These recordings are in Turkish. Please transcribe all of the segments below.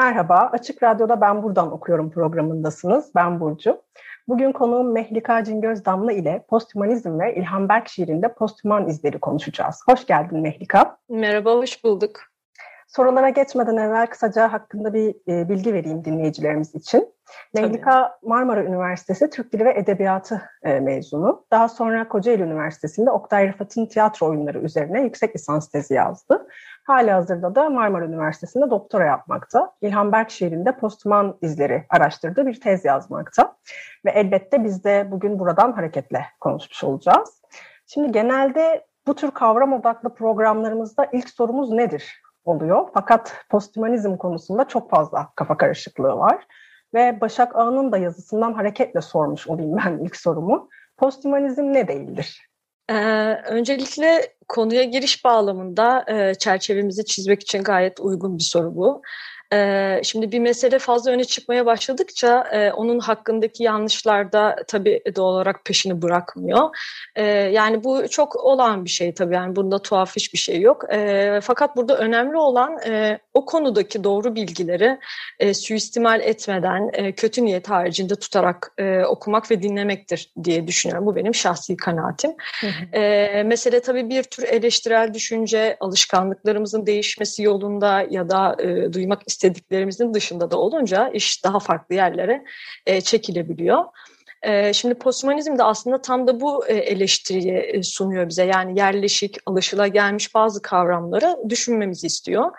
Merhaba, Açık Radyo'da Ben Buradan Okuyorum programındasınız. Ben Burcu. Bugün konuğum Mehlika Cingöz Damla ile posthumanizm ve İlhan Berk şiirinde posthuman izleri konuşacağız. Hoş geldin Mehlika. Merhaba, hoş bulduk. Sorulara geçmeden evvel kısaca hakkında bir e, bilgi vereyim dinleyicilerimiz için. Mehlika Marmara Üniversitesi Türk Dili ve Edebiyatı e, mezunu. Daha sonra Kocaeli Üniversitesi'nde Oktay Rıfat'ın tiyatro oyunları üzerine yüksek lisans tezi yazdı. Hali hazırda da Marmara Üniversitesi'nde doktora yapmakta. İlhan Berk şiirinde postman izleri araştırdığı bir tez yazmakta. Ve elbette biz de bugün buradan hareketle konuşmuş olacağız. Şimdi genelde bu tür kavram odaklı programlarımızda ilk sorumuz nedir oluyor. Fakat posthumanizm konusunda çok fazla kafa karışıklığı var. Ve Başak Ağa'nın da yazısından hareketle sormuş olayım ben ilk sorumu. Posthumanizm ne değildir? Ee, öncelikle konuya giriş bağlamında e, çerçevemizi çizmek için gayet uygun bir soru bu. Ee, şimdi bir mesele fazla öne çıkmaya başladıkça e, onun hakkındaki yanlışlar da tabii doğal olarak peşini bırakmıyor. Ee, yani bu çok olan bir şey tabii yani bunda tuhaf hiçbir şey yok. Ee, fakat burada önemli olan e, o konudaki doğru bilgileri e, suistimal etmeden e, kötü niyet haricinde tutarak e, okumak ve dinlemektir diye düşünüyorum. Bu benim şahsi kanaatim. E, mesele tabii bir tür eleştirel düşünce, alışkanlıklarımızın değişmesi yolunda ya da e, duymak istediklerimizin dışında da olunca iş daha farklı yerlere e, çekilebiliyor. E, şimdi posthumanizm de aslında tam da bu e, eleştiriyi e, sunuyor bize. Yani yerleşik, alışılagelmiş bazı kavramları düşünmemizi istiyor.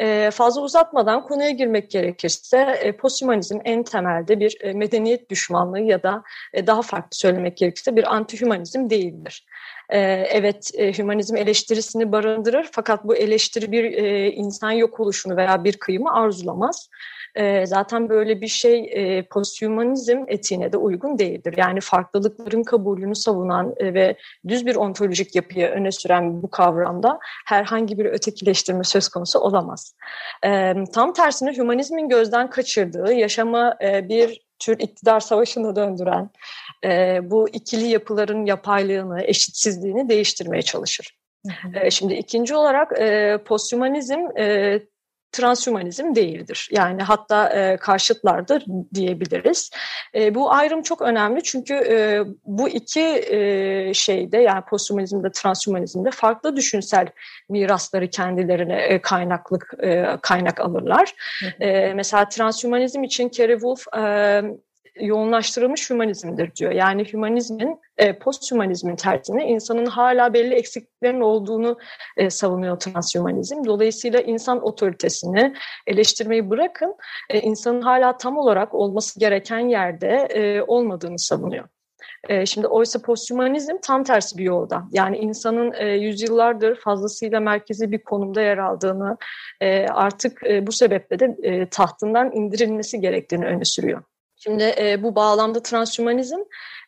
E, fazla uzatmadan konuya girmek gerekirse e, posthumanizm en temelde bir e, medeniyet düşmanlığı ya da e, daha farklı söylemek gerekirse bir antihümanizm değildir. E, evet e, hümanizm eleştirisini barındırır fakat bu eleştiri bir e, insan yok oluşunu veya bir kıyımı arzulamaz. E, zaten böyle bir şey e, posthumanizm etiğine de uygun değildir. Yani farklılıkların kabulünü savunan ve düz bir ontolojik yapıyı öne süren bu kavramda herhangi bir ötekileştirme söz konusu olamaz. E, tam tersine hümanizmin gözden kaçırdığı, yaşama e, bir tür iktidar savaşına döndüren e, bu ikili yapıların yapaylığını, eşitsizliğini değiştirmeye çalışır. Hı hı. E, şimdi ikinci olarak e, posthumanizm e, transhumanizm değildir. Yani hatta e, karşıtlardır diyebiliriz. E, bu ayrım çok önemli çünkü e, bu iki e, şeyde yani posthumanizmde, transhumanizmde farklı düşünsel mirasları kendilerine e, kaynaklık e, kaynak alırlar. E, mesela transhumanizm için Kerry Wolf e, yoğunlaştırılmış hümanizmdir diyor. Yani hümanizmin, e, posthümanizmin tersine insanın hala belli eksikliklerin olduğunu e, savunuyor transhümanizm. Dolayısıyla insan otoritesini eleştirmeyi bırakın, e, insanın hala tam olarak olması gereken yerde e, olmadığını savunuyor. E, şimdi oysa posthumanizm tam tersi bir yolda. Yani insanın e, yüzyıllardır fazlasıyla merkezi bir konumda yer aldığını, e, artık e, bu sebeple de e, tahtından indirilmesi gerektiğini öne sürüyor. Şimdi e, bu bağlamda transhümanizm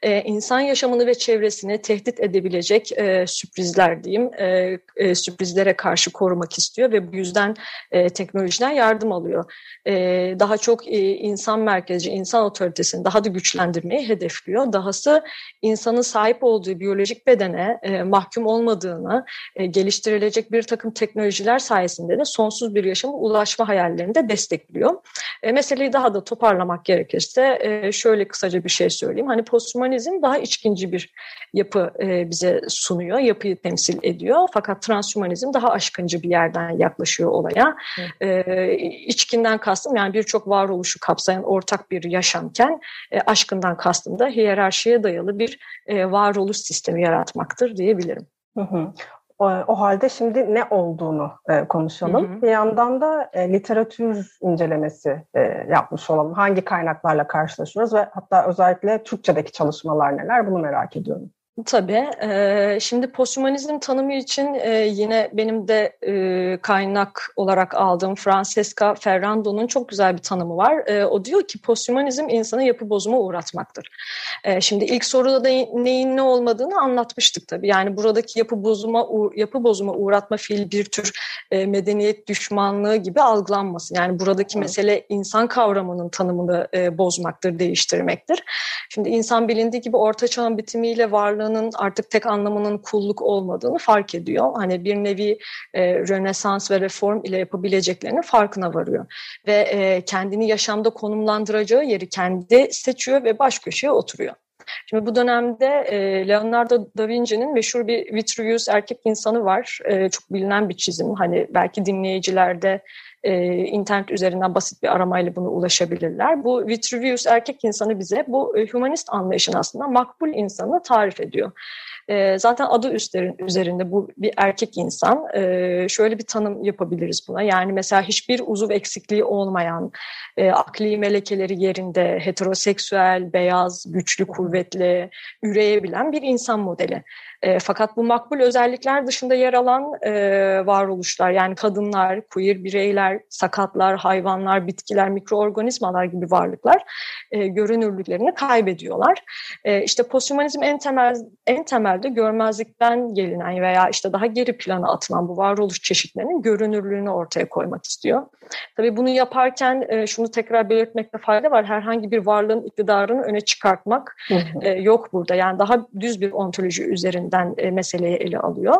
e, insan yaşamını ve çevresini tehdit edebilecek e, sürprizler diyeyim, e, e, sürprizlere karşı korumak istiyor ve bu yüzden e, teknolojiden yardım alıyor. E, daha çok e, insan merkezci, insan otoritesini daha da güçlendirmeyi hedefliyor. Dahası insanın sahip olduğu biyolojik bedene e, mahkum olmadığını, e, geliştirilecek bir takım teknolojiler sayesinde de sonsuz bir yaşama ulaşma hayallerini de destekliyor. E, meseleyi daha da toparlamak gerekirse e, şöyle kısaca bir şey söyleyeyim. Hani posthuman Hümanizm daha içkinci bir yapı e, bize sunuyor, yapıyı temsil ediyor. Fakat transhümanizm daha aşkıncı bir yerden yaklaşıyor olaya. E, içkinden kastım yani birçok varoluşu kapsayan ortak bir yaşamken e, aşkından kastım da hiyerarşiye dayalı bir e, varoluş sistemi yaratmaktır diyebilirim. Hı hı. O, halde şimdi ne olduğunu e, konuşalım. Hı hı. Bir yandan da e, literatür incelemesi e, yapmış olalım. Hangi kaynaklarla karşılaşıyoruz ve hatta özellikle Türkçedeki çalışmalar neler bunu merak ediyorum. Tabii. E, şimdi posthumanizm tanımı için e, yine benim de e, kaynak olarak aldığım Francesca Ferrando'nun çok güzel bir tanımı var. E, o diyor ki posthumanizm insanı yapı bozuma uğratmaktır. E, şimdi ilk soruda da neyin ne olmadığını anlatmıştık tabii. Yani buradaki yapı bozuma yapı bozuma uğratma fiil bir tür e, medeniyet düşmanlığı gibi algılanmasın. Yani buradaki mesele insan kavramının tanımını e, bozmaktır, değiştirmektir. Şimdi insan bilindiği gibi orta çağın bitimiyle varlığının artık tek anlamının kulluk olmadığını fark ediyor. Hani bir nevi e, Rönesans ve reform ile yapabileceklerinin farkına varıyor. Ve e, kendini yaşamda konumlandıracağı yeri kendi seçiyor ve baş köşeye oturuyor. Şimdi bu dönemde e, Leonardo da Vinci'nin meşhur bir Vitruvius erkek insanı var. E, çok bilinen bir çizim. Hani belki dinleyicilerde e, internet üzerinden basit bir aramayla bunu ulaşabilirler. Bu Vitruvius erkek insanı bize bu e, humanist anlayışın aslında makbul insanı tarif ediyor. E, zaten adı üstlerin, üzerinde bu bir erkek insan. E, şöyle bir tanım yapabiliriz buna. Yani mesela hiçbir uzuv eksikliği olmayan, e, akli melekeleri yerinde, heteroseksüel, beyaz, güçlü, kuvvetli, üreyebilen bir insan modeli. E, fakat bu makbul özellikler dışında yer alan e, varoluşlar yani kadınlar, queer bireyler, sakatlar, hayvanlar, bitkiler, mikroorganizmalar gibi varlıklar e, görünürlüklerini kaybediyorlar. E, işte posthumanizm en temel en temelde görmezlikten gelinen veya işte daha geri plana atılan bu varoluş çeşitlerinin görünürlüğünü ortaya koymak istiyor. Tabii bunu yaparken e, şunu tekrar belirtmekte fayda var. Herhangi bir varlığın iktidarını öne çıkartmak e, yok burada. Yani daha düz bir ontoloji üzerinden e, meseleyi ele alıyor.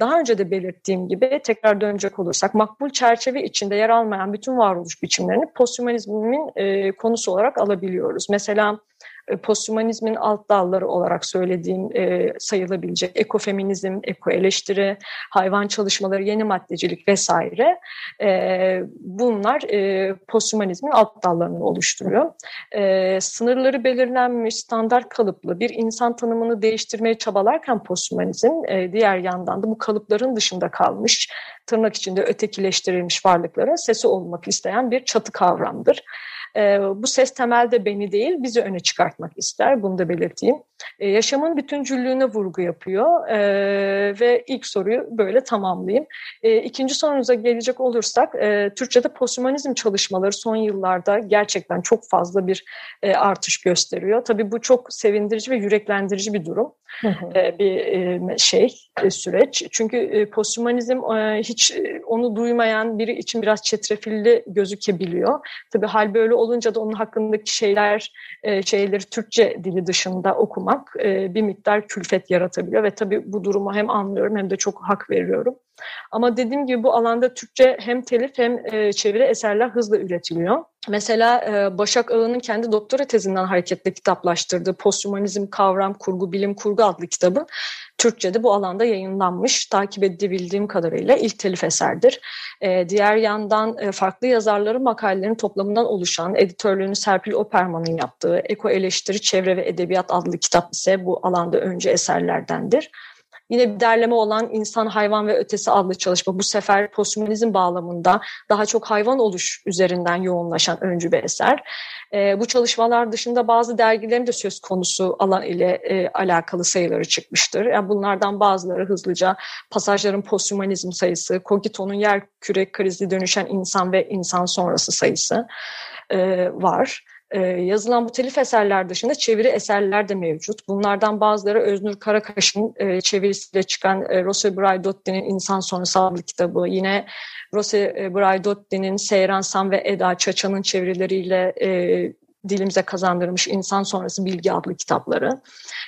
Daha önce de belirttiğim gibi tekrar dönecek olursak makbul çerçeve içinde yer almayan bütün varoluş biçimlerini posthumanizmin konusu olarak alabiliyoruz. Mesela posthumanizmin alt dalları olarak söylediğim e, sayılabilecek ekofeminizm, ekoeleştiri, hayvan çalışmaları, yeni maddecilik vesaire e, bunlar e, posthumanizmin alt dallarını oluşturuyor. E, sınırları belirlenmiş, standart kalıplı bir insan tanımını değiştirmeye çabalarken posthumanizm e, diğer yandan da bu kalıpların dışında kalmış, tırnak içinde ötekileştirilmiş varlıklara sesi olmak isteyen bir çatı kavramdır. E, bu ses temelde beni değil bizi öne çıkartmak ister. Bunu da belirteyim. E, yaşamın bütüncüllüğüne vurgu yapıyor e, ve ilk soruyu böyle tamamlayayım. E, ikinci sorunuza gelecek olursak e, Türkçe'de posthumanizm çalışmaları son yıllarda gerçekten çok fazla bir e, artış gösteriyor. Tabii bu çok sevindirici ve yüreklendirici bir durum. E, bir e, şey, e, süreç. Çünkü e, posthumanizm e, hiç e, onu duymayan biri için biraz çetrefilli gözükebiliyor. Tabii hal böyle olunca da onun hakkındaki şeyler, e, şeyleri Türkçe dili dışında okumak e, bir miktar külfet yaratabiliyor ve tabii bu durumu hem anlıyorum hem de çok hak veriyorum. Ama dediğim gibi bu alanda Türkçe hem telif hem e, çeviri eserler hızla üretiliyor. Mesela e, Başak Ağa'nın kendi doktora tezinden hareketle kitaplaştırdığı Posthumanizm Kavram Kurgu Bilim Kurgu adlı kitabı Türkçe'de bu alanda yayınlanmış. Takip edebildiğim kadarıyla ilk telif eserdir. E, diğer yandan e, farklı yazarların makalelerin toplamından oluşan editörlüğünü Serpil Operman'ın yaptığı Eko Eleştiri Çevre ve Edebiyat adlı kitap ise bu alanda önce eserlerdendir. Yine bir derleme olan İnsan, Hayvan ve Ötesi adlı çalışma bu sefer postmodernizm bağlamında daha çok hayvan oluş üzerinden yoğunlaşan öncü bir eser. E, bu çalışmalar dışında bazı dergilerin de söz konusu alan ile e, alakalı sayıları çıkmıştır. Yani bunlardan bazıları hızlıca pasajların posthumanizm sayısı, Kogito'nun yer küre krizi dönüşen insan ve insan sonrası sayısı e, var. Ee, yazılan bu telif eserler dışında çeviri eserler de mevcut. Bunlardan bazıları Öznur Karakaş'ın e, çevirisiyle çıkan e, Rose Braidotti'nin İnsan Sonrası adlı kitabı. Yine Rose Braidotti'nin Seyran Sam ve Eda Çaça'nın çevirileriyle e, dilimize kazandırmış İnsan Sonrası Bilgi adlı kitapları.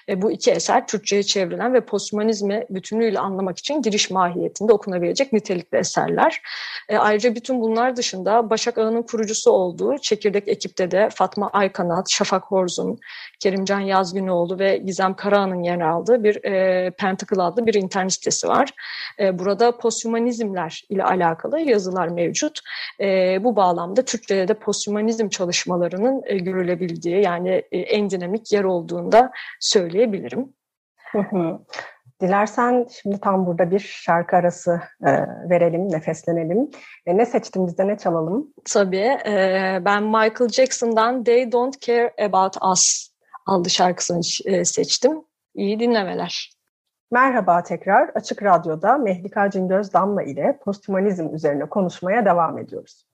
E, bu iki eser Türkçe'ye çevrilen ve posthumanizmi bütünlüğüyle anlamak için giriş mahiyetinde okunabilecek nitelikli eserler. E, ayrıca bütün bunlar dışında Başak Ağa'nın kurucusu olduğu çekirdek ekipte de Fatma Aykanat, Şafak Horzun, Kerimcan Yazgünoğlu ve Gizem Karahan'ın yer aldığı bir e, Pentacle adlı bir internet sitesi var. E, burada posthumanizmler ile alakalı yazılar mevcut. E, bu bağlamda Türkçe'de de posthumanizm çalışmalarının e, görülebildiği yani e, en dinamik yer olduğunda söyleyebilirim. Dilersen şimdi tam burada bir şarkı arası e, verelim, nefeslenelim. E, ne seçtin bizde, ne çalalım? Tabii. E, ben Michael Jackson'dan They Don't Care About Us adlı şarkısını e, seçtim. İyi dinlemeler. Merhaba tekrar. Açık Radyo'da Mehlika Cingöz Damla ile posthumanizm üzerine konuşmaya devam ediyoruz.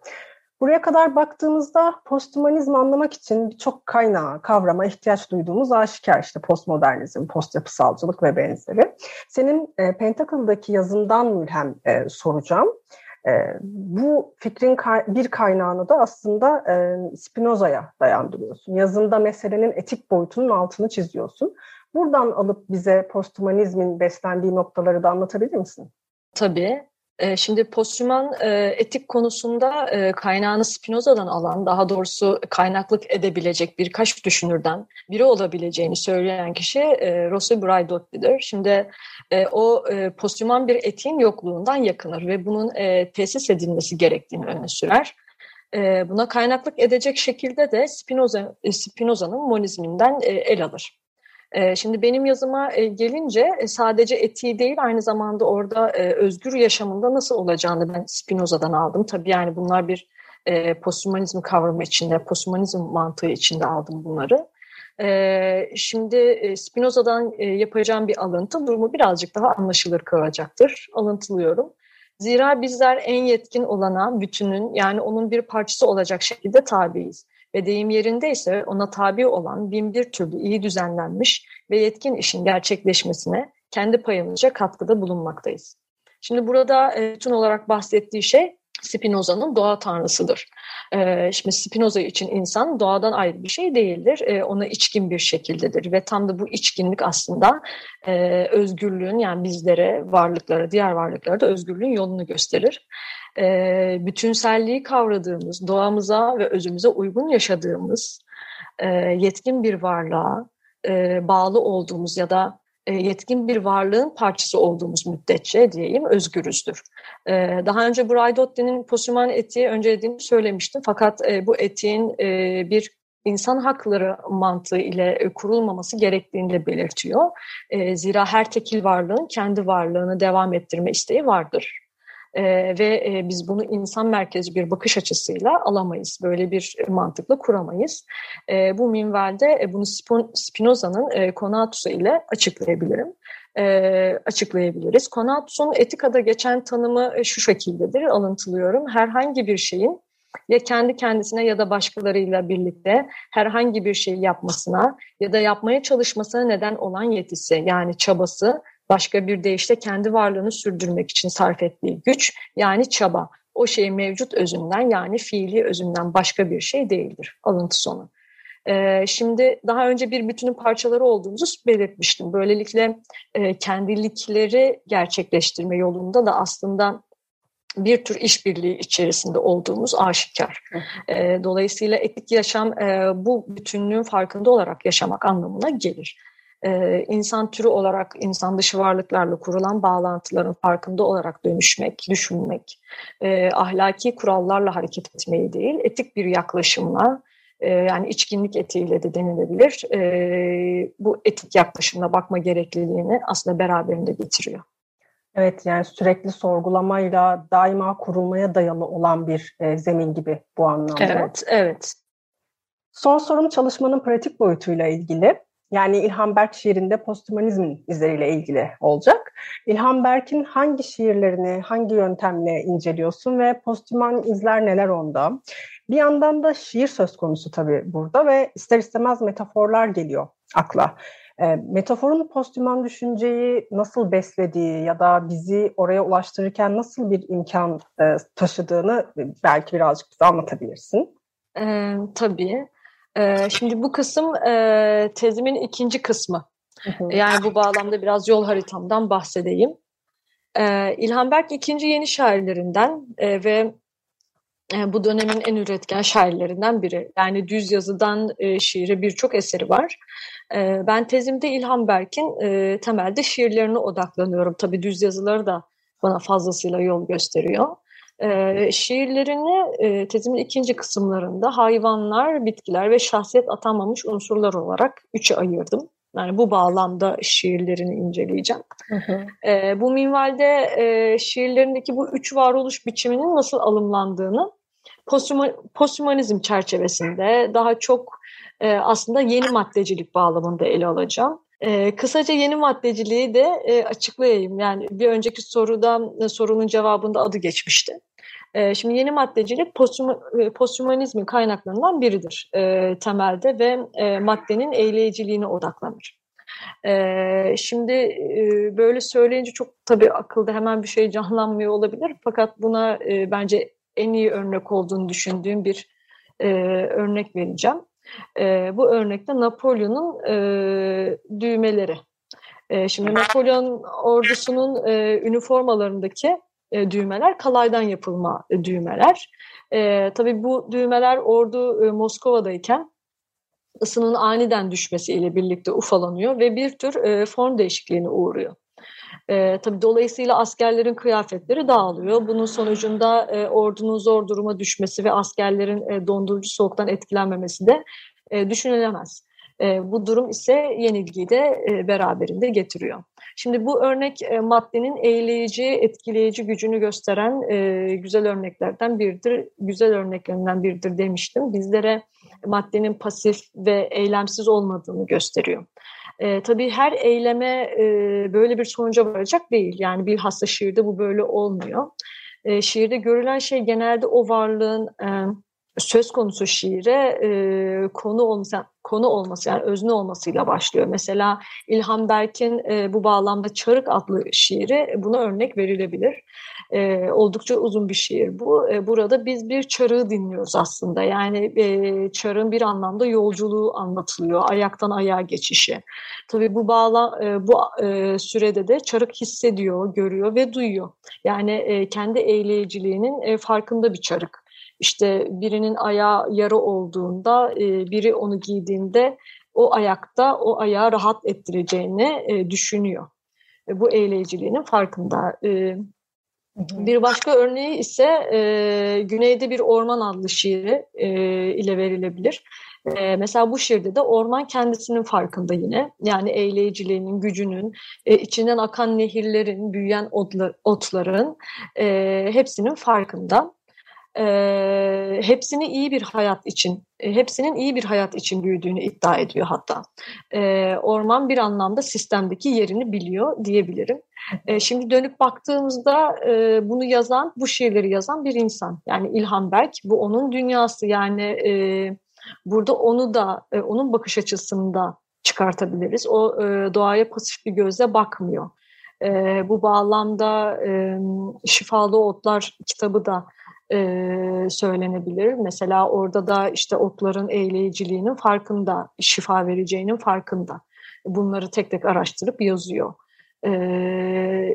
Buraya kadar baktığımızda posthumanizmi anlamak için birçok kaynağa, kavrama ihtiyaç duyduğumuz aşikar. işte postmodernizm, postyapısalcılık ve benzeri. Senin e, Pentacle'daki yazından mülhem e, soracağım. E, bu fikrin kay bir kaynağını da aslında e, Spinoza'ya dayandırıyorsun. Yazında meselenin etik boyutunun altını çiziyorsun. Buradan alıp bize posthumanizmin beslendiği noktaları da anlatabilir misin? Tabii. Ee, şimdi posthuman e, etik konusunda e, kaynağını Spinoza'dan alan, daha doğrusu kaynaklık edebilecek birkaç düşünürden biri olabileceğini söyleyen kişi e, Rossi Braidotti'dir. Şimdi o posthuman bir etiğin yokluğundan yakınır ve bunun tesis edilmesi gerektiğini öne sürer. Buna kaynaklık edecek şekilde de Spinoza, Spinoza'nın monizminden el alır. Ee, şimdi benim yazıma e, gelince e, sadece etiği değil aynı zamanda orada e, özgür yaşamında nasıl olacağını ben Spinoza'dan aldım. Tabii yani bunlar bir posthumanizm kavramı içinde, posthumanizm mantığı içinde aldım bunları. Şimdi Spinoza'dan yapacağım bir alıntı durumu birazcık daha anlaşılır kılacaktır. Alıntılıyorum. Zira bizler en yetkin olana, bütünün yani onun bir parçası olacak şekilde tabiiz ve deyim yerindeyse ona tabi olan bin bir türlü iyi düzenlenmiş ve yetkin işin gerçekleşmesine kendi payımızca katkıda bulunmaktayız. Şimdi burada e, bütün olarak bahsettiği şey Spinoza'nın doğa tanrısıdır. Ee, şimdi Spinoza için insan doğadan ayrı bir şey değildir. Ee, ona içkin bir şekildedir ve tam da bu içkinlik aslında e, özgürlüğün yani bizlere, varlıklara, diğer varlıklara da özgürlüğün yolunu gösterir. Ee, bütünselliği kavradığımız, doğamıza ve özümüze uygun yaşadığımız e, yetkin bir varlığa e, bağlı olduğumuz ya da e, yetkin bir varlığın parçası olduğumuz müddetçe diyeyim özgürüzdür. E, daha önce Braidotti'nin posüman etiği öncelediğini söylemiştim. Fakat e, bu etiğin bir insan hakları mantığı ile kurulmaması gerektiğini de belirtiyor. Zira her tekil varlığın kendi varlığını devam ettirme isteği vardır. E, ve e, biz bunu insan merkezi bir bakış açısıyla alamayız. Böyle bir mantıkla kuramayız. E, bu minvalde e, bunu Spinoza'nın e, Konatus'u ile açıklayabilirim. E, açıklayabiliriz. Konatus'un etikada geçen tanımı e, şu şekildedir, alıntılıyorum. Herhangi bir şeyin ya kendi kendisine ya da başkalarıyla birlikte herhangi bir şey yapmasına ya da yapmaya çalışmasına neden olan yetisi yani çabası başka bir deyişle kendi varlığını sürdürmek için sarf ettiği güç yani çaba. O şey mevcut özünden yani fiili özünden başka bir şey değildir. Alıntı sonu. Ee, şimdi daha önce bir bütünün parçaları olduğumuzu belirtmiştim. Böylelikle e, kendilikleri gerçekleştirme yolunda da aslında bir tür işbirliği içerisinde olduğumuz aşikar. E, dolayısıyla etik yaşam e, bu bütünlüğün farkında olarak yaşamak anlamına gelir e, insan türü olarak insan dışı varlıklarla kurulan bağlantıların farkında olarak dönüşmek, düşünmek, e, ahlaki kurallarla hareket etmeyi değil, etik bir yaklaşımla, e, yani içkinlik etiğiyle de denilebilir, e, bu etik yaklaşımla bakma gerekliliğini aslında beraberinde getiriyor. Evet yani sürekli sorgulamayla daima kurulmaya dayalı olan bir e, zemin gibi bu anlamda. Evet, evet. Son sorum çalışmanın pratik boyutuyla ilgili. Yani İlhan Berk şiirinde posthumanizmin izleriyle ilgili olacak. İlhan Berk'in hangi şiirlerini, hangi yöntemle inceliyorsun ve posthuman izler neler onda? Bir yandan da şiir söz konusu tabii burada ve ister istemez metaforlar geliyor akla. E, metaforun posthuman düşünceyi nasıl beslediği ya da bizi oraya ulaştırırken nasıl bir imkan e, taşıdığını belki birazcık bize anlatabilirsin. E, tabii. Ee, şimdi bu kısım e, tezimin ikinci kısmı. Yani bu bağlamda biraz yol haritamdan bahsedeyim. Ee, İlhan Berk ikinci yeni şairlerinden e, ve e, bu dönemin en üretken şairlerinden biri. Yani düz yazıdan e, şiire birçok eseri var. E, ben tezimde İlhan Berk'in e, temelde şiirlerine odaklanıyorum. Tabii düz yazıları da bana fazlasıyla yol gösteriyor. E, şiirlerini e, tezimin ikinci kısımlarında hayvanlar, bitkiler ve şahsiyet atanmamış unsurlar olarak üçe ayırdım. Yani bu bağlamda şiirlerini inceleyeceğim. Hı hı. E, bu minvalde e, şiirlerindeki bu üç varoluş biçiminin nasıl alımlandığını posthumanizm çerçevesinde daha çok e, aslında yeni maddecilik bağlamında ele alacağım. E, kısaca yeni maddeciliği de e, açıklayayım. Yani bir önceki soruda e, sorunun cevabında adı geçmişti. E, şimdi yeni maddecilik posthumanizmin kaynaklarından biridir e, temelde ve e, maddenin eyleyiciliğine odaklanır. E, şimdi e, böyle söyleyince çok tabii akılda hemen bir şey canlanmıyor olabilir. Fakat buna e, bence en iyi örnek olduğunu düşündüğüm bir e, örnek vereceğim. E, bu örnekte Napolyon'un e, düğmeleri. E, şimdi Napolyon ordusunun e, üniformalarındaki e, düğmeler kalaydan yapılma e, düğmeler. E, tabii bu düğmeler ordu e, Moskova'dayken ısının aniden düşmesiyle birlikte ufalanıyor ve bir tür e, form değişikliğine uğruyor. E, tabii dolayısıyla askerlerin kıyafetleri dağılıyor. Bunun sonucunda e, ordunun zor duruma düşmesi ve askerlerin e, dondurucu soğuktan etkilenmemesi de e, düşünülemez. E, bu durum ise yenilgiyi de e, beraberinde getiriyor. Şimdi bu örnek e, maddenin eğleyici, etkileyici gücünü gösteren e, güzel örneklerden biridir. Güzel örneklerinden biridir demiştim. Bizlere maddenin pasif ve eylemsiz olmadığını gösteriyor. E, tabii her eyleme e, böyle bir sonuca varacak değil. Yani bir hasta şiirde bu böyle olmuyor. E, şiirde görülen şey genelde o varlığın e, söz konusu şiire e, konu olması, konu olması yani özne olmasıyla başlıyor. Mesela İlhan Berk'in e, bu bağlamda Çarık adlı şiiri buna örnek verilebilir. E, oldukça uzun bir şiir bu. E, burada biz bir çarığı dinliyoruz aslında. Yani e, çarığın bir anlamda yolculuğu anlatılıyor. Ayaktan ayağa geçişi. Tabii bu bağla e, bu e, sürede de çarık hissediyor, görüyor ve duyuyor. Yani e, kendi eğleyiciliğinin e, farkında bir çarık. İşte birinin ayağı yara olduğunda, e, biri onu giydiğinde o ayakta o ayağı rahat ettireceğini e, düşünüyor. E, bu eğleyiciliğinin farkında. E, bir başka örneği ise e, Güneyde Bir Orman adlı şiiri e, ile verilebilir. E, mesela bu şiirde de orman kendisinin farkında yine. Yani eğleyiciliğinin, gücünün, e, içinden akan nehirlerin, büyüyen otlar, otların e, hepsinin farkında e, hepsini iyi bir hayat için, e, hepsinin iyi bir hayat için büyüdüğünü iddia ediyor hatta. E, orman bir anlamda sistemdeki yerini biliyor diyebilirim. E, şimdi dönüp baktığımızda e, bunu yazan, bu şiirleri yazan bir insan. Yani İlhan Berk, bu onun dünyası. Yani e, burada onu da, e, onun bakış açısında çıkartabiliriz. O e, doğaya pasif bir gözle bakmıyor. E, bu bağlamda e, Şifalı Otlar kitabı da e, söylenebilir. Mesela orada da işte otların eğleyiciliğinin farkında, şifa vereceğinin farkında. Bunları tek tek araştırıp yazıyor. E,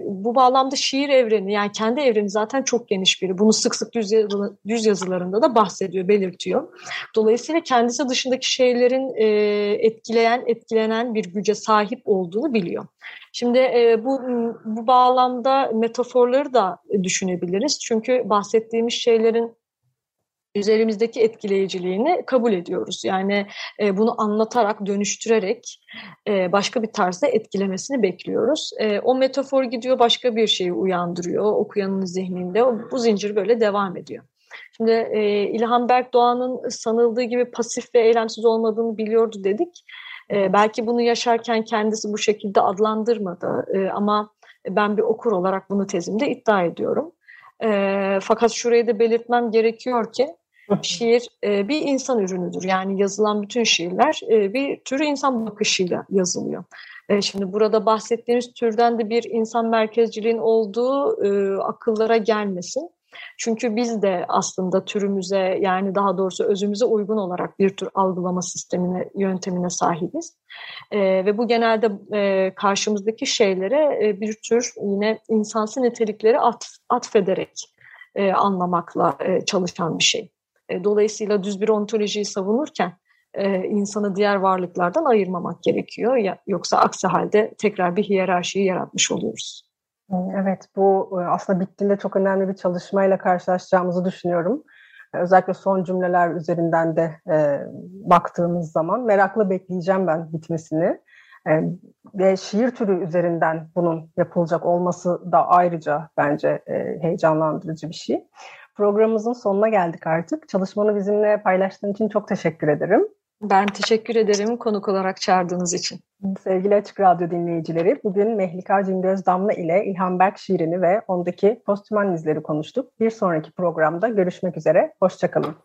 bu bağlamda şiir evreni yani kendi evreni zaten çok geniş biri. Bunu sık sık düz, yazı, düz yazılarında da bahsediyor, belirtiyor. Dolayısıyla kendisi dışındaki şeylerin e, etkileyen, etkilenen bir güce sahip olduğunu biliyor. Şimdi e, bu bu bağlamda metaforları da düşünebiliriz. Çünkü bahsettiğimiz şeylerin üzerimizdeki etkileyiciliğini kabul ediyoruz. Yani e, bunu anlatarak, dönüştürerek e, başka bir tarzda etkilemesini bekliyoruz. E, o metafor gidiyor başka bir şeyi uyandırıyor okuyanın zihninde. O, bu zincir böyle devam ediyor. Şimdi e, İlhan Berk Doğan'ın sanıldığı gibi pasif ve eylemsiz olmadığını biliyordu dedik. E, belki bunu yaşarken kendisi bu şekilde adlandırmadı e, ama ben bir okur olarak bunu tezimde iddia ediyorum. E, fakat şurayı da belirtmem gerekiyor ki şiir e, bir insan ürünüdür. Yani yazılan bütün şiirler e, bir tür insan bakışıyla yazılıyor. E, şimdi burada bahsettiğimiz türden de bir insan merkezciliğin olduğu e, akıllara gelmesin. Çünkü biz de aslında türümüze yani daha doğrusu özümüze uygun olarak bir tür algılama sistemine, yöntemine sahibiz. E, ve bu genelde e, karşımızdaki şeylere e, bir tür yine insansı nitelikleri atf, atfederek e, anlamakla e, çalışan bir şey. E, dolayısıyla düz bir ontolojiyi savunurken e, insanı diğer varlıklardan ayırmamak gerekiyor. Ya, yoksa aksi halde tekrar bir hiyerarşiyi yaratmış oluyoruz. Evet, bu e, aslında bittiğinde çok önemli bir çalışmayla karşılaşacağımızı düşünüyorum. E, özellikle son cümleler üzerinden de e, baktığımız zaman merakla bekleyeceğim ben bitmesini. E, ve şiir türü üzerinden bunun yapılacak olması da ayrıca bence e, heyecanlandırıcı bir şey. Programımızın sonuna geldik artık. Çalışmanı bizimle paylaştığın için çok teşekkür ederim. Ben teşekkür ederim konuk olarak çağırdığınız için. Sevgili Açık Radyo dinleyicileri, bugün Mehlika Cingöz Damla ile İlhan Berk şiirini ve ondaki postüman izleri konuştuk. Bir sonraki programda görüşmek üzere, hoşçakalın.